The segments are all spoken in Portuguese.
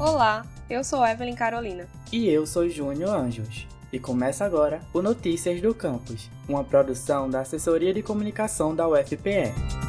Olá, eu sou Evelyn Carolina. E eu sou Júnior Anjos. E começa agora o Notícias do Campus, uma produção da Assessoria de Comunicação da UFPE.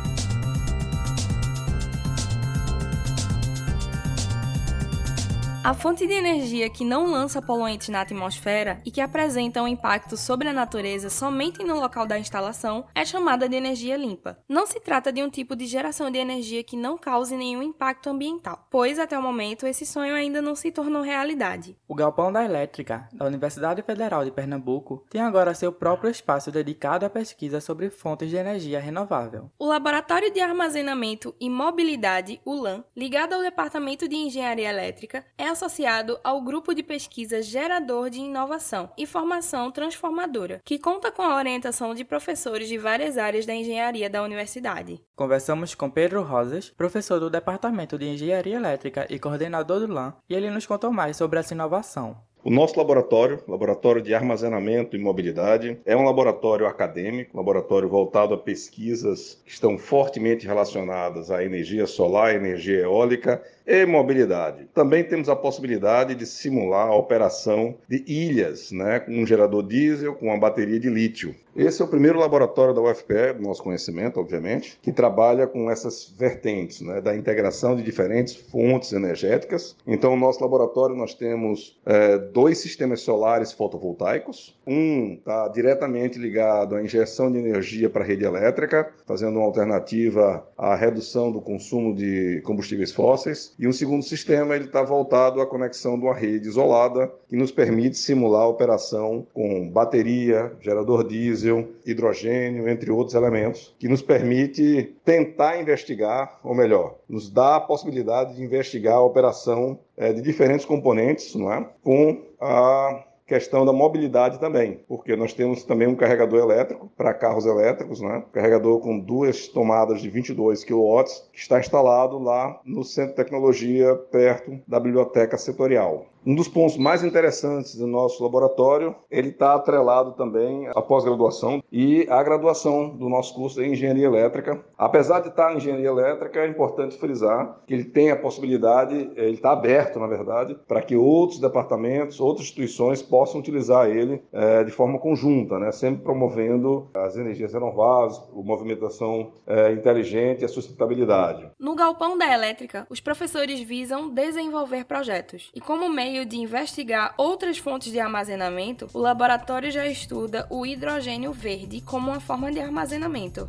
A fonte de energia que não lança poluentes na atmosfera e que apresenta um impacto sobre a natureza somente no local da instalação é chamada de energia limpa. Não se trata de um tipo de geração de energia que não cause nenhum impacto ambiental, pois até o momento esse sonho ainda não se tornou realidade. O Galpão da Elétrica da Universidade Federal de Pernambuco tem agora seu próprio espaço dedicado à pesquisa sobre fontes de energia renovável. O Laboratório de Armazenamento e Mobilidade, ULAM, ligado ao Departamento de Engenharia Elétrica, é associado ao grupo de pesquisa Gerador de Inovação e Formação Transformadora, que conta com a orientação de professores de várias áreas da engenharia da universidade. Conversamos com Pedro Rosas, professor do Departamento de Engenharia Elétrica e coordenador do LAN, e ele nos contou mais sobre essa inovação. O nosso laboratório, Laboratório de Armazenamento e Mobilidade, é um laboratório acadêmico, laboratório voltado a pesquisas que estão fortemente relacionadas à energia solar, energia eólica e mobilidade. Também temos a possibilidade de simular a operação de ilhas, né, com um gerador diesel com uma bateria de lítio. Esse é o primeiro laboratório da UFPE, do nosso conhecimento, obviamente, que trabalha com essas vertentes, né, da integração de diferentes fontes energéticas. Então, no nosso laboratório nós temos é, dois sistemas solares fotovoltaicos. Um está diretamente ligado à injeção de energia para a rede elétrica, fazendo uma alternativa à redução do consumo de combustíveis fósseis. E um segundo sistema ele está voltado à conexão de uma rede isolada que nos permite simular a operação com bateria, gerador diesel, hidrogênio, entre outros elementos, que nos permite tentar investigar, ou melhor, nos dá a possibilidade de investigar a operação é, de diferentes componentes, não é? com a questão da mobilidade também, porque nós temos também um carregador elétrico para carros elétricos, né? carregador com duas tomadas de 22 kW, que está instalado lá no Centro de Tecnologia, perto da biblioteca setorial. Um dos pontos mais interessantes do nosso laboratório, ele está atrelado também à pós-graduação e à graduação do nosso curso em Engenharia Elétrica. Apesar de estar em Engenharia Elétrica, é importante frisar que ele tem a possibilidade, ele está aberto, na verdade, para que outros departamentos, outras instituições possam utilizar ele é, de forma conjunta, né? sempre promovendo as energias renováveis, a movimentação é, inteligente e a sustentabilidade. No galpão da elétrica, os professores visam desenvolver projetos e como meio meio de investigar outras fontes de armazenamento, o laboratório já estuda o hidrogênio verde como uma forma de armazenamento.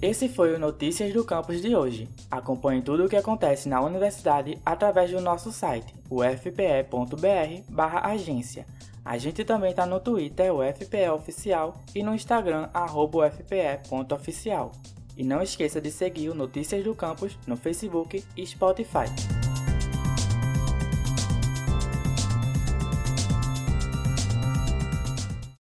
Esse foi o Notícias do Campus de hoje. Acompanhe tudo o que acontece na universidade através do nosso site, ufpe.br/agência a gente também tá no Twitter, o FPE Oficial, e no Instagram, arroba ufpe.oficial. E não esqueça de seguir o Notícias do Campus no Facebook e Spotify.